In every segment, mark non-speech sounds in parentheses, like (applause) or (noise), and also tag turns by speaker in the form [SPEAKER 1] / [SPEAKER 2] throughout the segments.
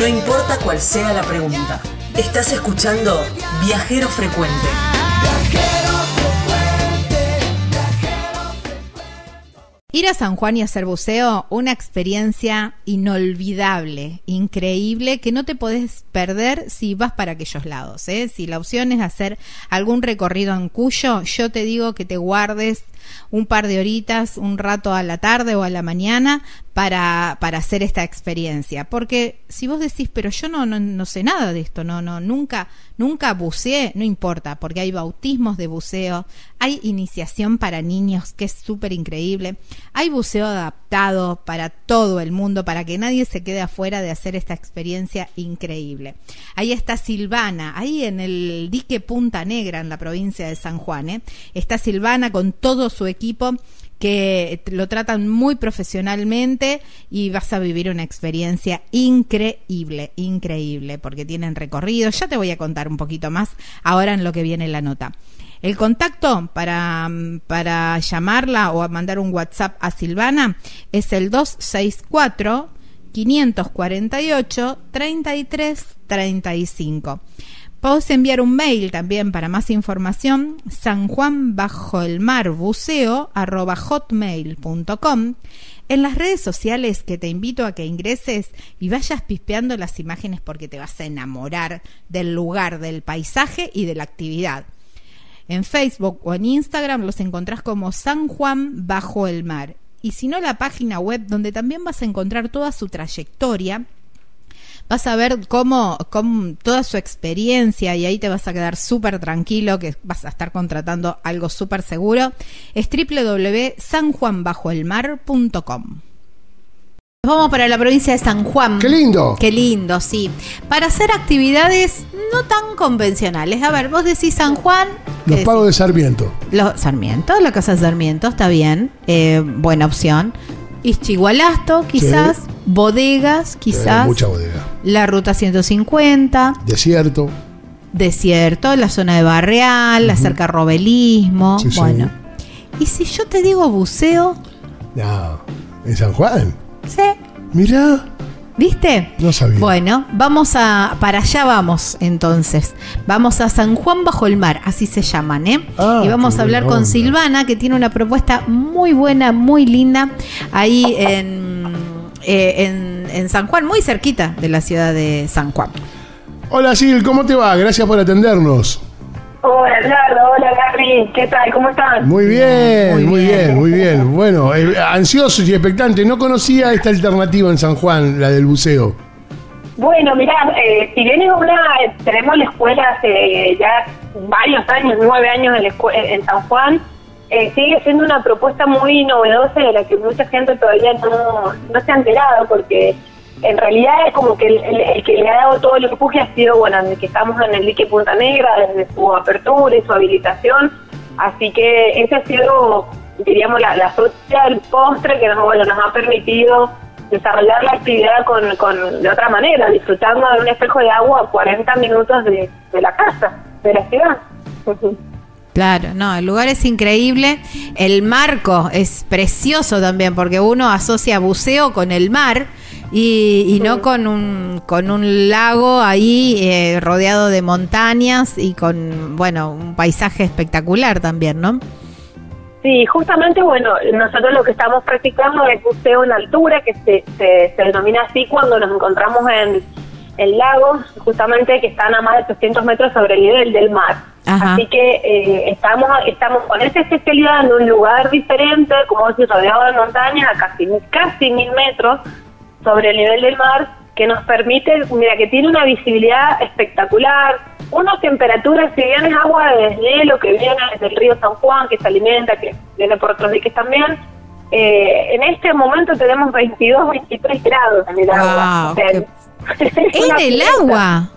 [SPEAKER 1] No importa cuál sea la pregunta. Estás escuchando Viajero Frecuente.
[SPEAKER 2] Ir a San Juan y hacer buceo, una experiencia inolvidable, increíble, que no te podés perder si vas para aquellos lados. ¿eh? Si la opción es hacer algún recorrido en Cuyo, yo te digo que te guardes un par de horitas, un rato a la tarde o a la mañana para, para hacer esta experiencia. Porque si vos decís, pero yo no, no, no sé nada de esto, no, no, nunca, nunca buceé, no importa, porque hay bautismos de buceo, hay iniciación para niños, que es súper increíble, hay buceo adaptado para todo el mundo, para que nadie se quede afuera de hacer esta experiencia increíble. Ahí está Silvana, ahí en el dique Punta Negra, en la provincia de San Juan, ¿eh? está Silvana con todo su equipo que lo tratan muy profesionalmente y vas a vivir una experiencia increíble, increíble, porque tienen recorrido. Ya te voy a contar un poquito más ahora en lo que viene la nota. El contacto para, para llamarla o mandar un WhatsApp a Silvana es el 264 548 3335. Podés enviar un mail también para más información, San Juan bajo el mar buceo. En las redes sociales que te invito a que ingreses y vayas pispeando las imágenes porque te vas a enamorar del lugar, del paisaje y de la actividad. En Facebook o en Instagram los encontrás como San Juan bajo el mar. Y si no, la página web donde también vas a encontrar toda su trayectoria vas a ver cómo, cómo, toda su experiencia y ahí te vas a quedar súper tranquilo que vas a estar contratando algo súper seguro. Es www.sanjuanbajoelmar.com. Vamos para la provincia de San Juan.
[SPEAKER 3] ¡Qué lindo!
[SPEAKER 2] Qué lindo, sí. Para hacer actividades no tan convencionales. A ver, vos decís San Juan.
[SPEAKER 3] Los pagos de Sarmiento.
[SPEAKER 2] Los Sarmiento, la casa de Sarmiento, está bien. Eh, buena opción. Ischigualasto, quizás. Sí. Bodegas, quizás.
[SPEAKER 3] Mucha bodega.
[SPEAKER 2] La ruta 150.
[SPEAKER 3] Desierto.
[SPEAKER 2] Desierto, la zona de Barreal, uh -huh. la cerca Robelismo.
[SPEAKER 3] Sí,
[SPEAKER 2] bueno.
[SPEAKER 3] sí.
[SPEAKER 2] ¿Y si yo te digo buceo?
[SPEAKER 3] No. ¿En San Juan?
[SPEAKER 2] Sí.
[SPEAKER 3] Mira.
[SPEAKER 2] ¿Viste?
[SPEAKER 3] No sabía.
[SPEAKER 2] Bueno, vamos a. Para allá vamos entonces. Vamos a San Juan Bajo el Mar, así se llaman, ¿eh?
[SPEAKER 3] Ah,
[SPEAKER 2] y vamos a hablar con. Silvana, que tiene una propuesta muy buena, muy linda, ahí en, eh, en, en San Juan, muy cerquita de la ciudad de San Juan.
[SPEAKER 3] Hola Sil, ¿cómo te va? Gracias por atendernos.
[SPEAKER 4] Hola, Eduardo. Hola, Gary. ¿Qué tal? ¿Cómo están?
[SPEAKER 3] Muy bien,
[SPEAKER 2] Muy bien.
[SPEAKER 3] muy bien. Bueno, eh, ansioso y expectante. No conocía esta alternativa en San Juan, la del buceo.
[SPEAKER 4] Bueno, mirá, eh, si bien es una, tenemos la escuela hace ya varios años, nueve años en, la escue- en San Juan, eh, sigue siendo una propuesta muy novedosa de la que mucha gente todavía no, no se ha enterado, porque en realidad es como que el, que le ha dado todo el empuje ha sido, bueno, desde que estamos en el dique Punta Negra, desde su apertura y su habilitación, así que ese ha sido, diríamos, la, la fruta del postre que nos, bueno, nos ha permitido desarrollar la actividad con, con de otra manera, disfrutando de un espejo de agua a 40 minutos de, de la casa, de la ciudad. (laughs)
[SPEAKER 2] Claro, no, el lugar es increíble. El marco es precioso también, porque uno asocia buceo con el mar y, y no con un, con un lago ahí eh, rodeado de montañas y con, bueno, un paisaje espectacular también, ¿no?
[SPEAKER 4] Sí, justamente, bueno, nosotros lo que estamos practicando es buceo en altura, que se, se, se denomina así cuando nos encontramos en, en lagos, justamente que están a más de 300 metros sobre el nivel del mar.
[SPEAKER 2] Ajá.
[SPEAKER 4] Así que eh, estamos estamos con esa especialidad en un lugar diferente, como decir, rodeado de montañas, a casi, casi mil metros sobre el nivel del mar, que nos permite, mira, que tiene una visibilidad espectacular, una temperatura, si bien es agua de deshielo que viene desde el río San Juan, que se alimenta, que viene por otros diques también, eh, en este momento tenemos 22, 23 grados en el agua.
[SPEAKER 2] Wow,
[SPEAKER 4] O sea,
[SPEAKER 2] qué-
[SPEAKER 4] es (laughs)
[SPEAKER 2] ¿En el agua?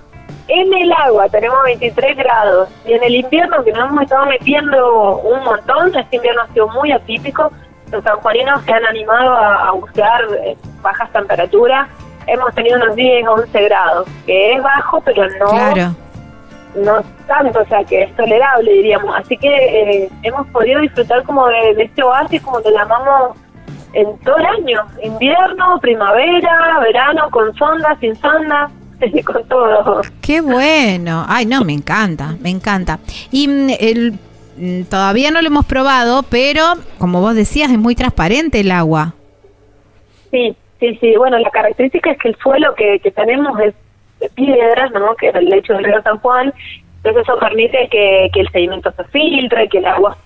[SPEAKER 4] En el agua tenemos 23 grados. Y en el invierno que nos hemos estado metiendo un montón, este invierno ha sido muy atípico, los sanjuaninos se han animado a, a bucear eh, bajas temperaturas, hemos tenido unos 10 11 grados, que es bajo pero no,
[SPEAKER 2] Claro.
[SPEAKER 4] no tanto, o sea que es tolerable diríamos, así que eh, hemos podido disfrutar como de, de este oasis, como lo llamamos en todo el año, invierno, primavera, verano, con sonda, sin sonda, (laughs) con todo.
[SPEAKER 2] Qué bueno. Ay, no, me encanta, me encanta. Y mm, el, mm, todavía no lo hemos probado, pero como vos decías, es muy transparente el agua.
[SPEAKER 4] Sí, sí, sí. Bueno, la característica es que el suelo que, que tenemos es de piedras, ¿no? Que es el lecho del río San Juan. Entonces eso permite que, que el sedimento se filtre, que el agua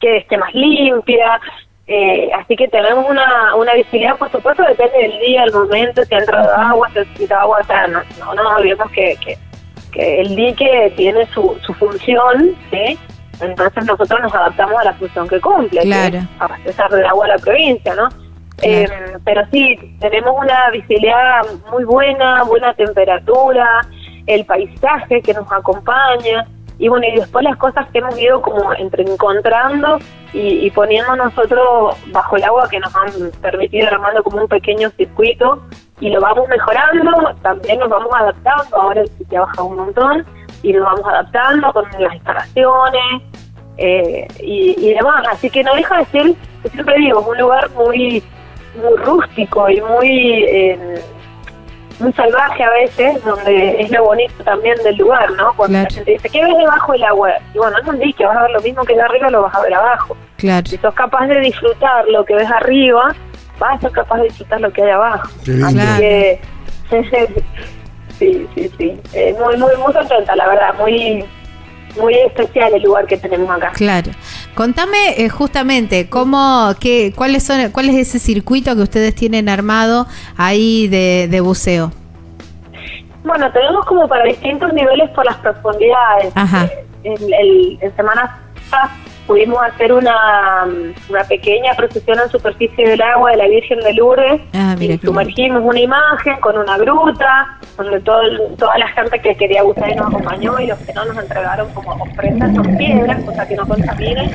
[SPEAKER 4] que esté más limpia. Eh, así que tenemos una, una visibilidad, por supuesto, depende del día, el momento, si ha entrado agua, si necesita agua, o sea, no, no, no nos olvidemos que, que, que el dique tiene su, su función, ¿sí? Entonces nosotros nos adaptamos a la función que cumple,
[SPEAKER 2] Claro.
[SPEAKER 4] que abastecer de agua a la provincia, ¿no? Eh, pero sí, tenemos una visibilidad muy buena, buena temperatura, el paisaje que nos acompaña, y bueno, y después las cosas que hemos ido como entre encontrando y, poniendo nosotros bajo el agua que nos han permitido armando como un pequeño circuito y lo vamos mejorando, también nos vamos adaptando, ahora el sitio baja un montón y nos vamos adaptando con las instalaciones eh, y, demás, así que no deja de ser, siempre digo, un lugar muy muy rústico y muy eh, muy salvaje a veces, donde es lo bonito también del lugar, ¿no? Cuando
[SPEAKER 2] Claro.
[SPEAKER 4] la gente dice, ¿qué ves debajo del agua? Y bueno, no entendí que vas a ver lo mismo que de arriba, lo vas a ver abajo.
[SPEAKER 2] Claro.
[SPEAKER 4] Si sos capaz de disfrutar lo que ves arriba, vas a ser capaz de disfrutar lo que hay abajo.
[SPEAKER 3] Qué.
[SPEAKER 4] Así
[SPEAKER 2] Claro.
[SPEAKER 4] que, (laughs) sí, sí, sí. Eh, muy, muy, muy contenta, la verdad, muy, muy especial el lugar que tenemos acá.
[SPEAKER 2] Claro. Contame eh, justamente cómo, qué, cuáles son, cuál es ese circuito que ustedes tienen armado ahí de, de buceo.
[SPEAKER 4] Bueno, tenemos como para distintos niveles por las profundidades.
[SPEAKER 2] Ajá.
[SPEAKER 4] En, el- en semanas pudimos hacer una, una pequeña procesión en superficie del agua de la Virgen de Lourdes.
[SPEAKER 2] Ah, mira
[SPEAKER 4] y sumergimos una imagen con una gruta, donde todo, toda la gente que quería bucear nos acompañó y los que no nos entregaron como ofrendas son piedras, cosa que no contaminen,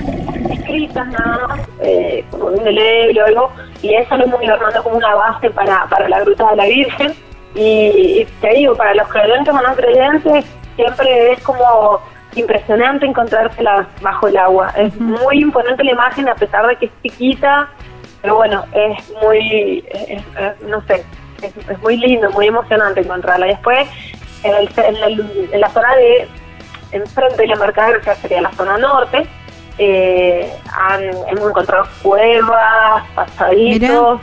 [SPEAKER 4] escritas nada más, eh, como un o algo, y eso lo hemos ido armando como una base para, para la gruta de la Virgen. Y, y te digo, para los creyentes o no creyentes, siempre es como impresionante encontrárselas bajo el agua. Es muy imponente la imagen, a pesar de que es chiquita, pero bueno, es muy, es- es- no sé, es, es muy lindo, muy emocionante encontrarla. Y después, en, el- en el- en la zona de enfrente de la Mercader, que sería la zona norte, eh, han, hemos encontrado cuevas, pasaditos.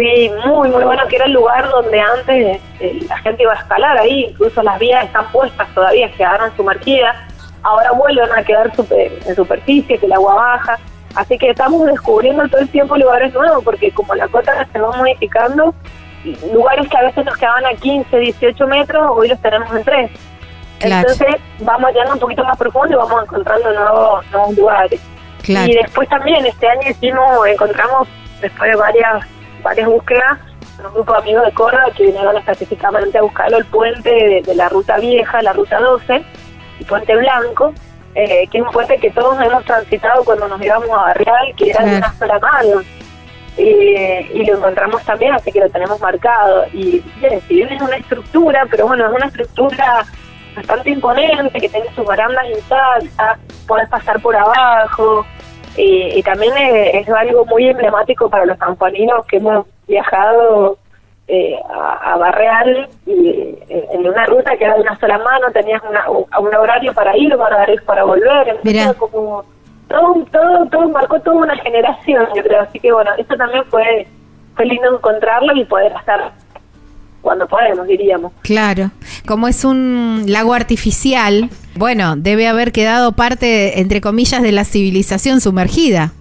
[SPEAKER 4] Sí, muy, muy bueno, que era el lugar donde antes eh, la gente iba a escalar ahí, incluso las vías están puestas todavía, quedaron sumergidas, ahora vuelven a quedar super- en superficie, que el agua baja, así que estamos descubriendo todo el tiempo lugares nuevos, porque como la cota se va modificando, lugares que a veces nos quedaban a 15, 18 metros, hoy los tenemos en 3.
[SPEAKER 2] Claro.
[SPEAKER 4] Entonces vamos yendo un poquito más profundo y vamos encontrando nuevos, nuevos lugares.
[SPEAKER 2] Claro.
[SPEAKER 4] Y después también este año hicimos, encontramos, después de varias varias búsquedas, un grupo de amigos de Córdoba que vinieron específicamente a buscarlo el puente de, de la ruta vieja, la ruta 12, el puente blanco, eh, que es un puente que todos hemos transitado cuando nos íbamos a Barrial, que era de una sola mano. Y, y lo encontramos también, así que lo tenemos marcado. Y bien, si bien es una estructura, pero bueno, es una estructura bastante imponente, que tiene sus barandas intactas, puedes pasar por abajo. Y, y también es, es algo muy emblemático para los sanjuaninos que hemos viajado eh, a, a Barreal y, eh, en una ruta que era de una sola mano, tenías una, un, un horario para ir, un horario para volver. Entonces,
[SPEAKER 2] Mirá.
[SPEAKER 4] como todo, todo, todo marcó toda una generación, yo creo. Así que bueno, eso también fue, fue lindo encontrarlo y poder hacer cuando podemos, diríamos.
[SPEAKER 2] Claro, como es un lago artificial, bueno, debe haber quedado parte, entre comillas, de la civilización sumergida.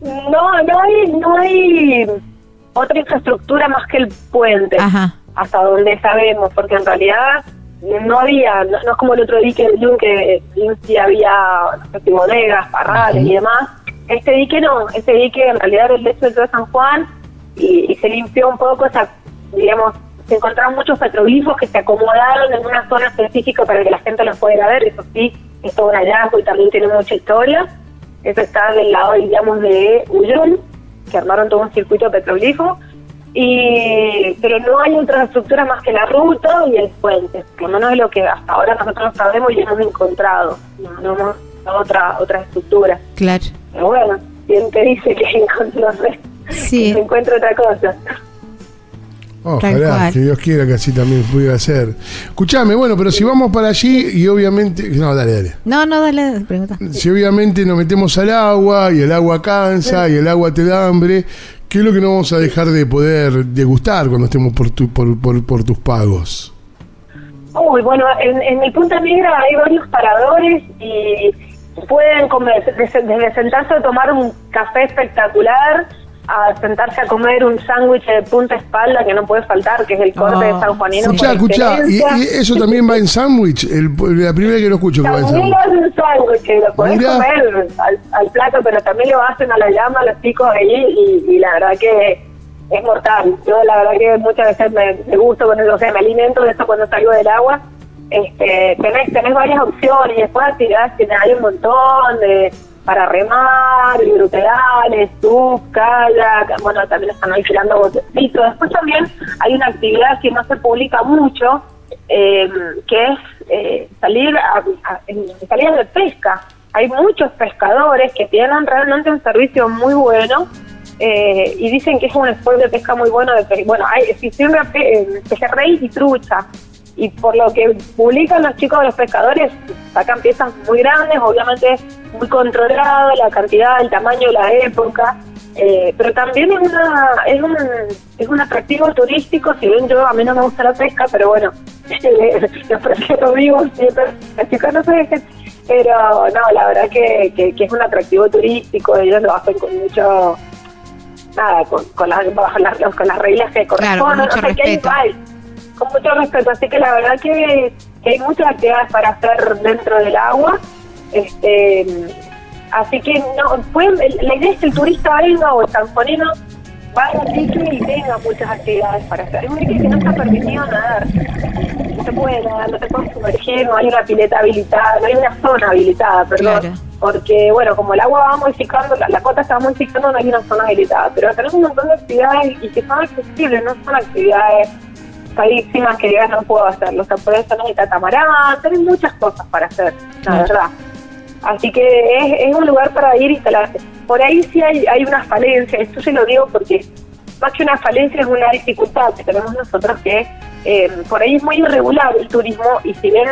[SPEAKER 4] No, no hay, no hay otra infraestructura más que el puente,
[SPEAKER 2] Ajá,
[SPEAKER 4] hasta donde sabemos, porque en realidad no había, no, no es como el otro dique del Yunque, que sí había no sé bodegas, parrales y demás. Este dique no, este dique en realidad era el lecho del San Juan y, y se limpió un poco, o sea, digamos, se encontraron muchos petroglifos que se acomodaron en una zona específica para que la gente los pudiera ver, eso sí, es todo un hallazgo y también tiene mucha historia. Eso está del lado, digamos, de Uyun, que armaron todo un circuito petroglifo. Y, pero no hay otra estructura más que la ruta y el puente, por lo menos es lo que hasta ahora nosotros sabemos y hemos encontrado. No, no hemos encontrado otra, otra estructura.
[SPEAKER 2] claro.
[SPEAKER 4] Pero bueno, ¿quién te dice que (laughs) encontró? No sé.
[SPEAKER 2] Sí.
[SPEAKER 4] que se encuentre otra cosa.
[SPEAKER 2] Tal
[SPEAKER 3] Ojalá,
[SPEAKER 2] cual.
[SPEAKER 3] que Dios quiera que así también pudiera ser. Escuchame, bueno, pero si vamos para allí y obviamente. No, dale, dale.
[SPEAKER 2] No, no, dale, pregunta.
[SPEAKER 3] Si obviamente nos metemos al agua y el agua cansa y el agua te da hambre, ¿qué es lo que no vamos a dejar de poder degustar cuando estemos por, tu, por, por, por tus pagos?
[SPEAKER 4] Uy, bueno, en, en el Punta Negra hay varios paradores y pueden comer desde, desde sentarse a tomar un café espectacular a sentarse a comer un sándwich de punta espalda que no puede faltar, que es el corte de San Juanino.
[SPEAKER 3] Escuchá, escuchá, y, eso también va en sándwich. La primera que lo escucho que va en sándwich.
[SPEAKER 4] lo sándwich, podés
[SPEAKER 3] Mirá.
[SPEAKER 4] comer al, al plato, pero también lo hacen a la llama, los picos ahí, y, y la verdad que es mortal. Yo la verdad que muchas veces me, me gusto con eso, o sea, me alimento de eso cuando salgo del agua. Este, tenés, tenés varias opciones, y después actividades que hay un montón de para remar, gruterales, surf, kayak, bueno, también están alquilando botecitos. Después también hay una actividad que no se publica mucho, eh, que es eh, salir a, a- de pesca. Hay muchos pescadores que tienen realmente un servicio muy bueno eh, y dicen que es un sport de pesca muy bueno. De bueno, hay eh, pejerrey y trucha. Y por lo que publican los chicos de los pescadores, sacan piezas muy grandes, obviamente muy controlado la cantidad, el tamaño, la época. Eh, pero también es una es un es un atractivo turístico si bien yo a mí no me gusta la pesca pero bueno (laughs) los prefiero vivos siempre las chicas no se dejen pero no la verdad que, que, que es un atractivo turístico ellos lo hacen con mucho nada con, con las bajo las con las reglas que
[SPEAKER 2] Claro,
[SPEAKER 4] corresponden
[SPEAKER 2] mucho
[SPEAKER 4] o sea, que hay- con mucho respeto así que la verdad que, que hay muchas actividades para hacer dentro del agua este así que no pueden, la idea es que el turista venga o el sanjuanino vaya al dique y tenga muchas actividades para hacer. Es un que no está permitido nadar. No se puede nadar, no te puedes sumergir, no hay una pileta habilitada, no hay una zona habilitada, perdón.
[SPEAKER 2] Claro.
[SPEAKER 4] Porque, bueno, como el agua va modificando, la, la cota va modificando, no hay una zona habilitada. Pero tenemos un montón de actividades y que son accesibles, no son actividades carísimas que digas no puedo hacerlo. O sea, puedes hacer un catamarán, tenés muchas cosas para hacer, la verdad. Así que es, es un lugar para ir y instalarse. Por ahí sí hay, hay una falencia, esto se lo digo porque más que una falencia es una dificultad que tenemos nosotros que eh, por ahí es muy irregular el turismo y si bien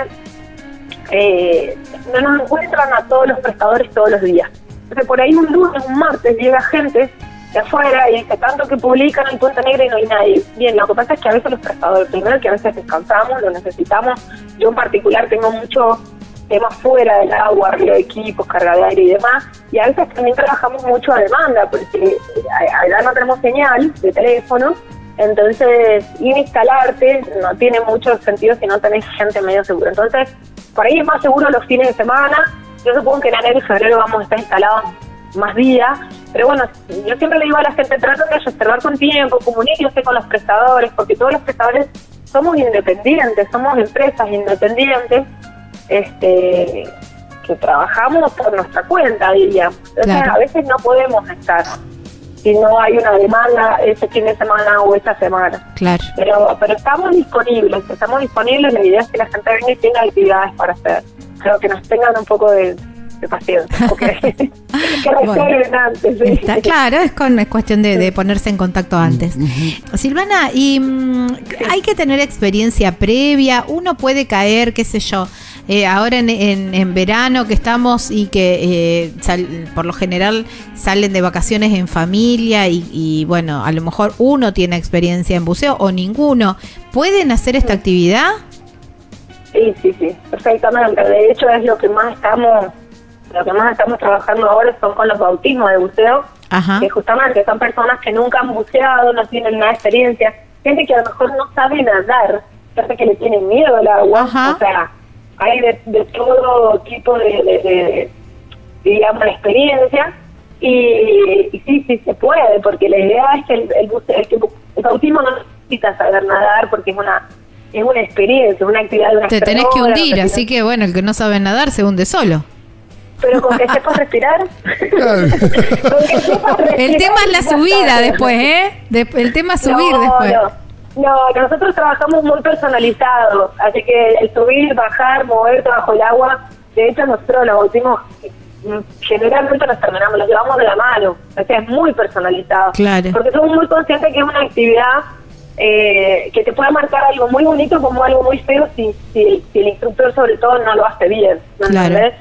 [SPEAKER 4] eh, no nos encuentran a todos los prestadores todos los días. Entonces por ahí un lunes, un martes llega gente de afuera y dice tanto que publican en Punta Negra y no hay nadie. Bien, lo que pasa es que a veces los prestadores, primero que a veces descansamos, lo necesitamos. Yo en particular tengo mucho tema fuera del agua, arriba de equipos, carga y demás. Y a veces también trabajamos mucho a demanda, porque allá no tenemos señal de teléfono. Entonces, ir a instalarte no tiene mucho sentido si no tenés gente medio segura. Entonces, por ahí es más seguro los fines de semana. Yo supongo que en enero y febrero vamos a estar instalados más días. Pero bueno, yo siempre le digo a la gente, traten de reservar con tiempo, comuníquense con los prestadores, porque todos los prestadores somos independientes, somos empresas independientes este que trabajamos por nuestra cuenta, diríamos. Entonces,
[SPEAKER 2] Claro.
[SPEAKER 4] a veces no podemos estar si no hay una demanda ese fin de semana o esta semana.
[SPEAKER 2] Claro.
[SPEAKER 4] Pero pero estamos disponibles, estamos disponibles. La idea es que la gente venga y tenga actividades para hacer. Creo que nos tengan un poco de, porque (laughs) (laughs) que resuelven antes. ¿sí?
[SPEAKER 2] Está claro, es, con, es cuestión de, de ponerse en contacto antes. Silvana, y mm, hay que tener experiencia previa, uno puede caer, qué sé yo, eh, ahora en, en- en verano que estamos y que eh, sal- por lo general salen de vacaciones en familia y, y, bueno, a lo mejor uno tiene experiencia en buceo o ninguno, ¿pueden hacer esta actividad?
[SPEAKER 4] Sí, sí, sí, perfectamente. De hecho, es lo que más estamos, lo que más estamos trabajando ahora son con los bautismos de buceo,
[SPEAKER 2] Ajá.
[SPEAKER 4] que justamente son personas que nunca han buceado, no tienen nada de experiencia, gente que a lo mejor no sabe nadar, gente que le tiene miedo al agua,
[SPEAKER 2] Ajá.
[SPEAKER 4] o sea, hay de, de todo tipo de, de- de, digamos, experiencia. Y, y sí, sí se puede, porque la idea es que el, el, buceo- el, que- el bautismo no necesita saber nadar porque es una es una experiencia, una actividad de una
[SPEAKER 2] Te tenés que hundir, así que bueno, el que no sabe nadar se hunde solo.
[SPEAKER 4] Pero con que sepas respirar.
[SPEAKER 3] Claro. (laughs)
[SPEAKER 4] con que sepas respirar,
[SPEAKER 2] El tema es la subida después, ¿eh? De- el tema es subir
[SPEAKER 4] no,
[SPEAKER 2] después.
[SPEAKER 4] No, no, nosotros trabajamos muy personalizados, así que el subir, bajar, moverte bajo el agua, de hecho nosotros los bautismos mm, generalmente nos terminamos, los llevamos de la mano, o sea, es muy personalizado.
[SPEAKER 2] Claro.
[SPEAKER 4] Porque somos muy conscientes que es una actividad eh, que te puede marcar algo muy bonito como algo muy feo si, si, si el instructor sobre todo no lo hace bien. ¿me
[SPEAKER 2] Claro.
[SPEAKER 4] entendés?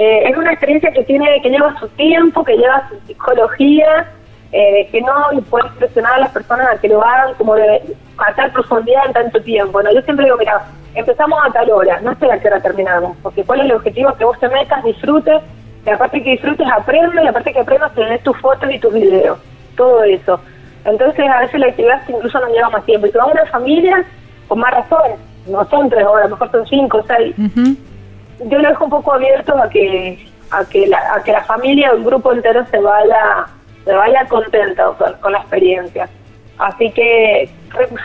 [SPEAKER 4] Eh, es una experiencia que tiene que lleva su tiempo, que lleva su psicología, eh, que no puede presionar a las personas a que lo hagan como de a tal profundidad en tanto tiempo. Bueno, yo siempre digo, mira, empezamos a tal hora, no sé a qué hora terminamos, porque cuál es el objetivo, que vos te metas, disfrutes, y aparte que disfrutes, aprendas, y aparte que aprendas, tenés tus fotos y tus videos, todo eso. Entonces, a veces la actividad incluso nos lleva más tiempo. Y si vas a una familia, con más razón, no son tres horas, mejor son cinco, seis
[SPEAKER 2] Ujú.
[SPEAKER 4] Yo lo dejo un poco abierto a que a que la, a que la familia o el grupo entero se vaya se vaya contenta con, con la experiencia. Así que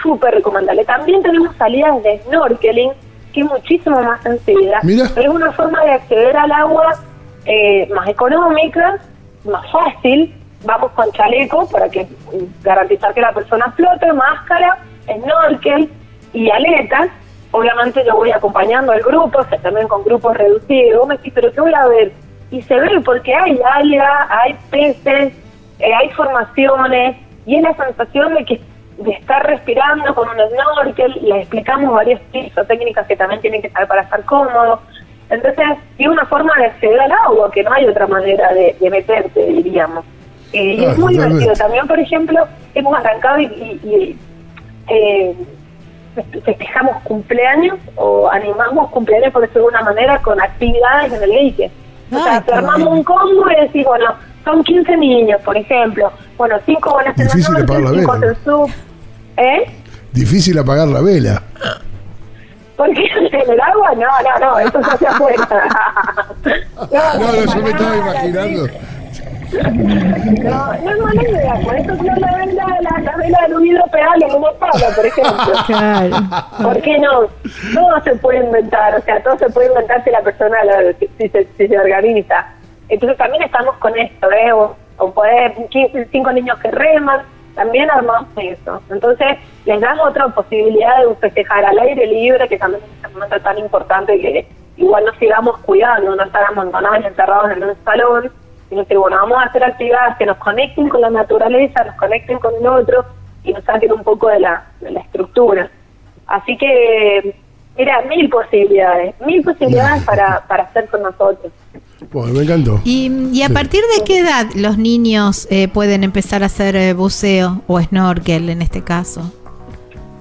[SPEAKER 4] súper recomendable. También tenemos salidas de snorkeling que es muchísimo más sencilla.
[SPEAKER 3] Mira.
[SPEAKER 4] es una forma de acceder al agua eh, más económica más fácil. Vamos con chaleco para que mm, garantizar que la persona flote máscara snorkel y aletas obviamente yo voy acompañando al grupo, o sea, también con grupos reducidos. Vos me decís, pero ¿qué voy a ver? Y se ve porque hay alga, hay peces, eh, hay formaciones, y es la sensación de que de estar respirando con un snorkel, les explicamos varios tips o técnicas que también tienen que saber para estar cómodos. Entonces, es una forma de acceder al agua, que no hay otra manera de, de meterte, diríamos. Eh, y
[SPEAKER 3] Ah,
[SPEAKER 4] es muy
[SPEAKER 3] totalmente.
[SPEAKER 4] divertido. También, por ejemplo, hemos arrancado y, y- y, eh, festejamos cumpleaños o animamos cumpleaños, por decirlo de alguna manera, con actividades en el dique. O sea,
[SPEAKER 2] qué
[SPEAKER 4] armamos
[SPEAKER 2] bueno.
[SPEAKER 4] un combo y decís, bueno, son 15 niños, por ejemplo. Bueno, 5 van a hacer
[SPEAKER 3] Difícil apagar la
[SPEAKER 4] 5
[SPEAKER 3] vela.
[SPEAKER 4] sub. ¿Eh?
[SPEAKER 3] Difícil apagar la vela.
[SPEAKER 4] Porque (laughs) en el agua, no, no, no, eso se hace afuera. (laughs)
[SPEAKER 3] No, no, yo me estaba imaginando.
[SPEAKER 4] No, no es mala idea, por eso yo la vela, la, vela de un hidropedal en una pala, por ejemplo.
[SPEAKER 2] Claro.
[SPEAKER 4] ¿Por qué no? Todo se puede inventar, o sea, todo se puede inventar si la persona lo- si, si se, si se organiza. Entonces también estamos con esto, ¿eh? O, o poder 15, cinco niños que reman, también armamos eso. Entonces les damos otra posibilidad de festejar al aire libre, que también es un momento tan importante que igual nos sigamos cuidando, no estar amontonados y encerrados en un salón, sino que bueno, vamos a hacer actividades que nos conecten con la naturaleza, nos conecten con el otro y nos saquen un poco de la, de la estructura. Así que, mira, mil posibilidades, mil posibilidades para, para hacer con nosotros.
[SPEAKER 3] Bueno, me encantó.
[SPEAKER 2] ¿Y, y a
[SPEAKER 3] Sí.
[SPEAKER 2] partir de qué edad los niños eh, pueden empezar a hacer eh, buceo o snorkel en este caso?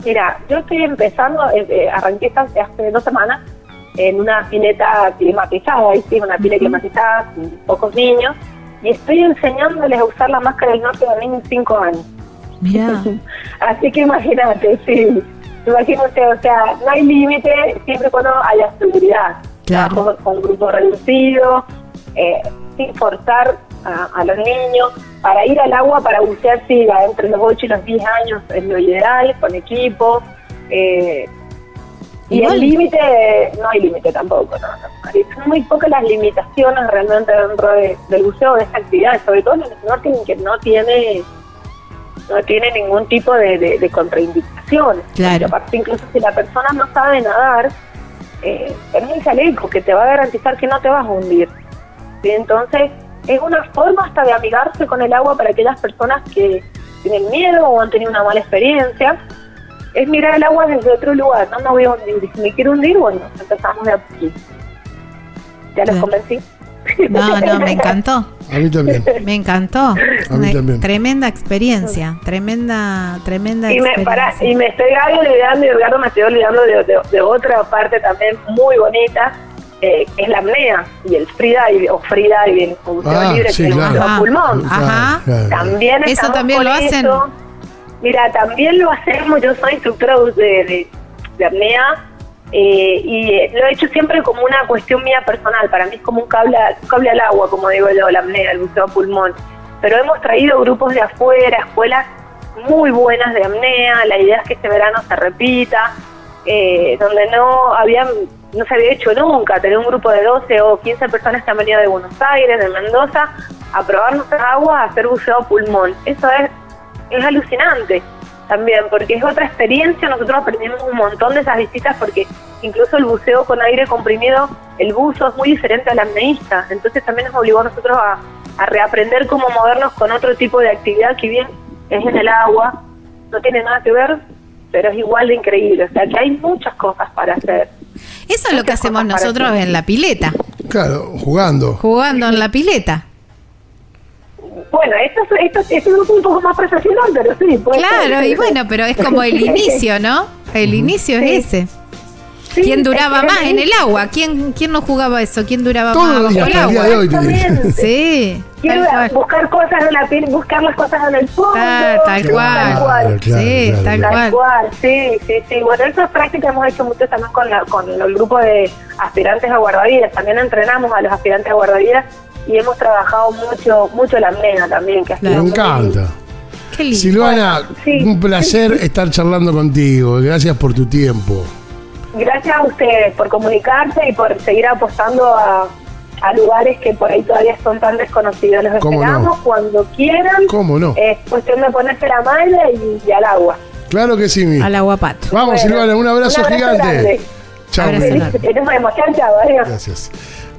[SPEAKER 4] Mira, yo estoy empezando, eh, eh, arranqué hace dos semanas en una pileta climatizada, ahí sí, una pileta climatizada, con pocos niños, y estoy enseñándoles a usar la máscara del norte a niños de 5 años.
[SPEAKER 2] Mirá. (laughs)
[SPEAKER 4] Así que imagínate, sí. Imagínate, o sea, no hay límite siempre cuando haya seguridad.
[SPEAKER 2] Claro.
[SPEAKER 4] Con un grupo reducido, eh, sin forzar a, a los niños. Para ir al agua, para bucear, sí, entre los 8 y los 10 años es lo ideal, con equipo. Eh, y
[SPEAKER 2] Igual.
[SPEAKER 4] el límite, no hay límite tampoco, no, no. Son muy pocas las limitaciones realmente dentro de- del buceo de esta actividad, sobre todo en el snorkeling que no tiene no tiene ningún tipo de, de, de contraindicaciones.
[SPEAKER 2] Claro.
[SPEAKER 4] Aparte, incluso si la persona no sabe nadar, eh, tenés el chaleco que te va a garantizar que no te vas a hundir. ¿sí? Entonces, es una forma hasta de amigarse con el agua para aquellas personas que tienen miedo o han tenido una mala experiencia. Es mirar el agua desde otro lugar, no me voy a hundir. Si me quiero hundir, bueno, empezamos de aquí. ¿Ya
[SPEAKER 2] Claro.
[SPEAKER 4] convencí?
[SPEAKER 2] No, no, me (laughs) encantó.
[SPEAKER 3] A mí también.
[SPEAKER 2] Me encantó.
[SPEAKER 3] mí
[SPEAKER 2] Una
[SPEAKER 3] también.
[SPEAKER 2] tremenda experiencia. Tremenda, tremenda
[SPEAKER 4] Y me,
[SPEAKER 2] experiencia.
[SPEAKER 4] para, y me estoy olvidando, y Edgardo, me estoy olvidando de, de- de otra parte también muy bonita, eh, que es la apnea y el freediving, o buceo
[SPEAKER 3] Ah,
[SPEAKER 4] libre,
[SPEAKER 3] sí,
[SPEAKER 4] que
[SPEAKER 3] claro.
[SPEAKER 4] a
[SPEAKER 2] Ah,
[SPEAKER 4] pulmón.
[SPEAKER 2] Ajá.
[SPEAKER 3] Claro, claro.
[SPEAKER 4] También
[SPEAKER 2] ¿Eso también lo hacen?
[SPEAKER 4] eso. Mira, también lo hacemos, yo soy instructora de, de, apnea eh, y eh, lo he hecho siempre como una cuestión mía personal, para mí es como un cable, un cable al agua, como digo yo, la apnea, el buceo a pulmón. Pero hemos traído grupos de afuera, escuelas muy buenas de apnea, la idea es que este verano se repita, eh, donde no habían no se había hecho nunca, tener un grupo de 12 o 15 personas que han venido de Buenos Aires, de Mendoza, a probar nuestras aguas, a hacer buceo a pulmón. Eso es, es alucinante. también, porque es otra experiencia, nosotros aprendimos un montón de esas visitas porque incluso el buceo con aire comprimido, el buzo es muy diferente al apneísta, entonces también nos obligó a nosotros a, a reaprender cómo movernos con otro tipo de actividad que bien es en el agua, no tiene nada que ver, pero es igual de increíble, o sea que hay muchas cosas para hacer.
[SPEAKER 2] Eso es lo que hacemos nosotros en la pileta.
[SPEAKER 3] Claro, jugando.
[SPEAKER 2] Jugando en la pileta.
[SPEAKER 4] Bueno, esto, esto, esto es un poco más profesional, pero sí. Puede
[SPEAKER 2] claro,
[SPEAKER 4] ser.
[SPEAKER 2] y bueno, pero es como el (laughs) inicio, ¿no? El inicio es ese.
[SPEAKER 4] Sí,
[SPEAKER 2] ¿Quién duraba
[SPEAKER 4] es que
[SPEAKER 2] más en el agua? ¿Quién, quién no jugaba eso? ¿Quién duraba
[SPEAKER 3] Todo
[SPEAKER 2] más bajo
[SPEAKER 3] día,
[SPEAKER 2] el
[SPEAKER 3] día
[SPEAKER 2] agua?
[SPEAKER 3] de hoy.
[SPEAKER 2] Sí,
[SPEAKER 4] Quiero
[SPEAKER 2] tal cual.
[SPEAKER 4] buscar cosas en la piel, buscar las cosas en el fondo.
[SPEAKER 2] Ta- tal cual.
[SPEAKER 3] claro,
[SPEAKER 2] sí,
[SPEAKER 3] claro,
[SPEAKER 2] tal
[SPEAKER 3] claro.
[SPEAKER 4] Tal
[SPEAKER 2] cual.
[SPEAKER 4] cual, sí, sí, sí. Bueno, esas prácticas hemos hecho mucho también con, la, con el grupo de aspirantes a guardavidas. También entrenamos a los aspirantes a guardavidas y hemos trabajado mucho mucho la apnea también. Que.
[SPEAKER 3] Me encanta.
[SPEAKER 2] Qué lindo.
[SPEAKER 3] Silvana,
[SPEAKER 4] Sí.
[SPEAKER 3] un placer estar charlando contigo. Gracias por tu tiempo.
[SPEAKER 4] Gracias a ustedes por comunicarse y por seguir apostando a, a lugares que por ahí todavía son tan desconocidos. Los
[SPEAKER 3] ¿Cómo
[SPEAKER 4] esperamos
[SPEAKER 3] no?
[SPEAKER 4] cuando quieran.
[SPEAKER 3] ¿Cómo no?
[SPEAKER 4] Es cuestión de ponerse la malla y, y al agua.
[SPEAKER 3] Claro que sí, mi.
[SPEAKER 2] Al aguapato.
[SPEAKER 3] Vamos,
[SPEAKER 4] Bueno,
[SPEAKER 3] Silvana, un abrazo,
[SPEAKER 4] un abrazo
[SPEAKER 3] gigante.
[SPEAKER 4] grande.
[SPEAKER 3] Chao,
[SPEAKER 4] vemos. Chao, chao. Adiós.
[SPEAKER 3] Gracias.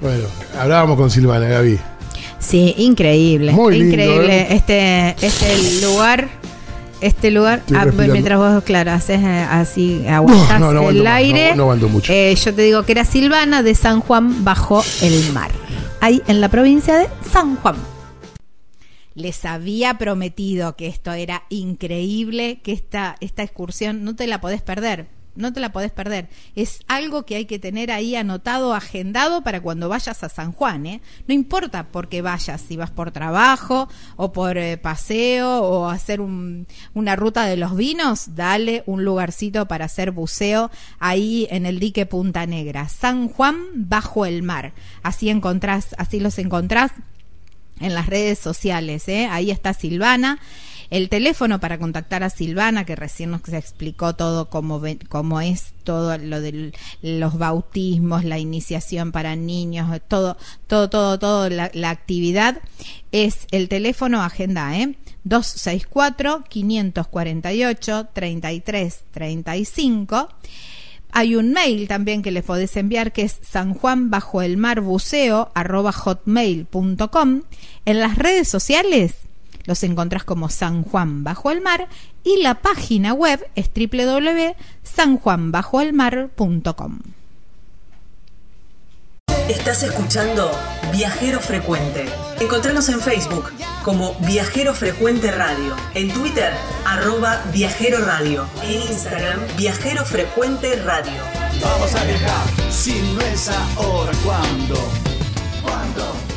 [SPEAKER 3] Bueno, hablábamos con Silvana, Gaby.
[SPEAKER 2] Sí, increíble.
[SPEAKER 3] Muy lindo,
[SPEAKER 2] increíble.
[SPEAKER 3] ¿eh?
[SPEAKER 2] Este, este lugar. Este lugar, ah,
[SPEAKER 3] respirando.
[SPEAKER 2] mientras vos, claro, haces eh, así, aguantás
[SPEAKER 3] no, no aguanto
[SPEAKER 2] el
[SPEAKER 3] más,
[SPEAKER 2] aire.
[SPEAKER 3] no- no aguanto mucho.
[SPEAKER 2] Eh, yo te digo que era Silvana de San Juan bajo el mar. Ahí en la provincia de San Juan. Les había prometido que esto era increíble, que esta, esta excursión no te la podés perder. No te la podés perder. Es algo que hay que tener ahí anotado, agendado para cuando vayas a San Juan. ¿eh? No importa por qué vayas, si vas por trabajo o por eh, paseo o hacer un- una ruta de los vinos, dale un lugarcito para hacer buceo ahí en el dique Punta Negra. San Juan bajo el mar. Así encontrás, así los encontrás en las redes sociales. ¿eh? Ahí está Silvana. El teléfono para contactar a Silvana, que recién nos explicó todo cómo, cómo es todo lo de los bautismos, la iniciación para niños, todo, todo, todo, todo, la, la actividad, es el teléfono agenda, ¿eh? 264-548-3335. Hay un mail también que les podés enviar que es sanjuanbajoelmarbuceo arroba hotmail.com. En las redes sociales los encontrás como San Juan Bajo el Mar y la página web es www.sanjuanbajoelmar.com.
[SPEAKER 1] Estás escuchando Viajero Frecuente. Encontranos en Facebook como Viajero Frecuente Radio, en Twitter arroba Viajero Radio, en Instagram Viajero Frecuente Radio.
[SPEAKER 5] Vamos a viajar, si no es ahora, ¿cuándo? ¿Cuándo?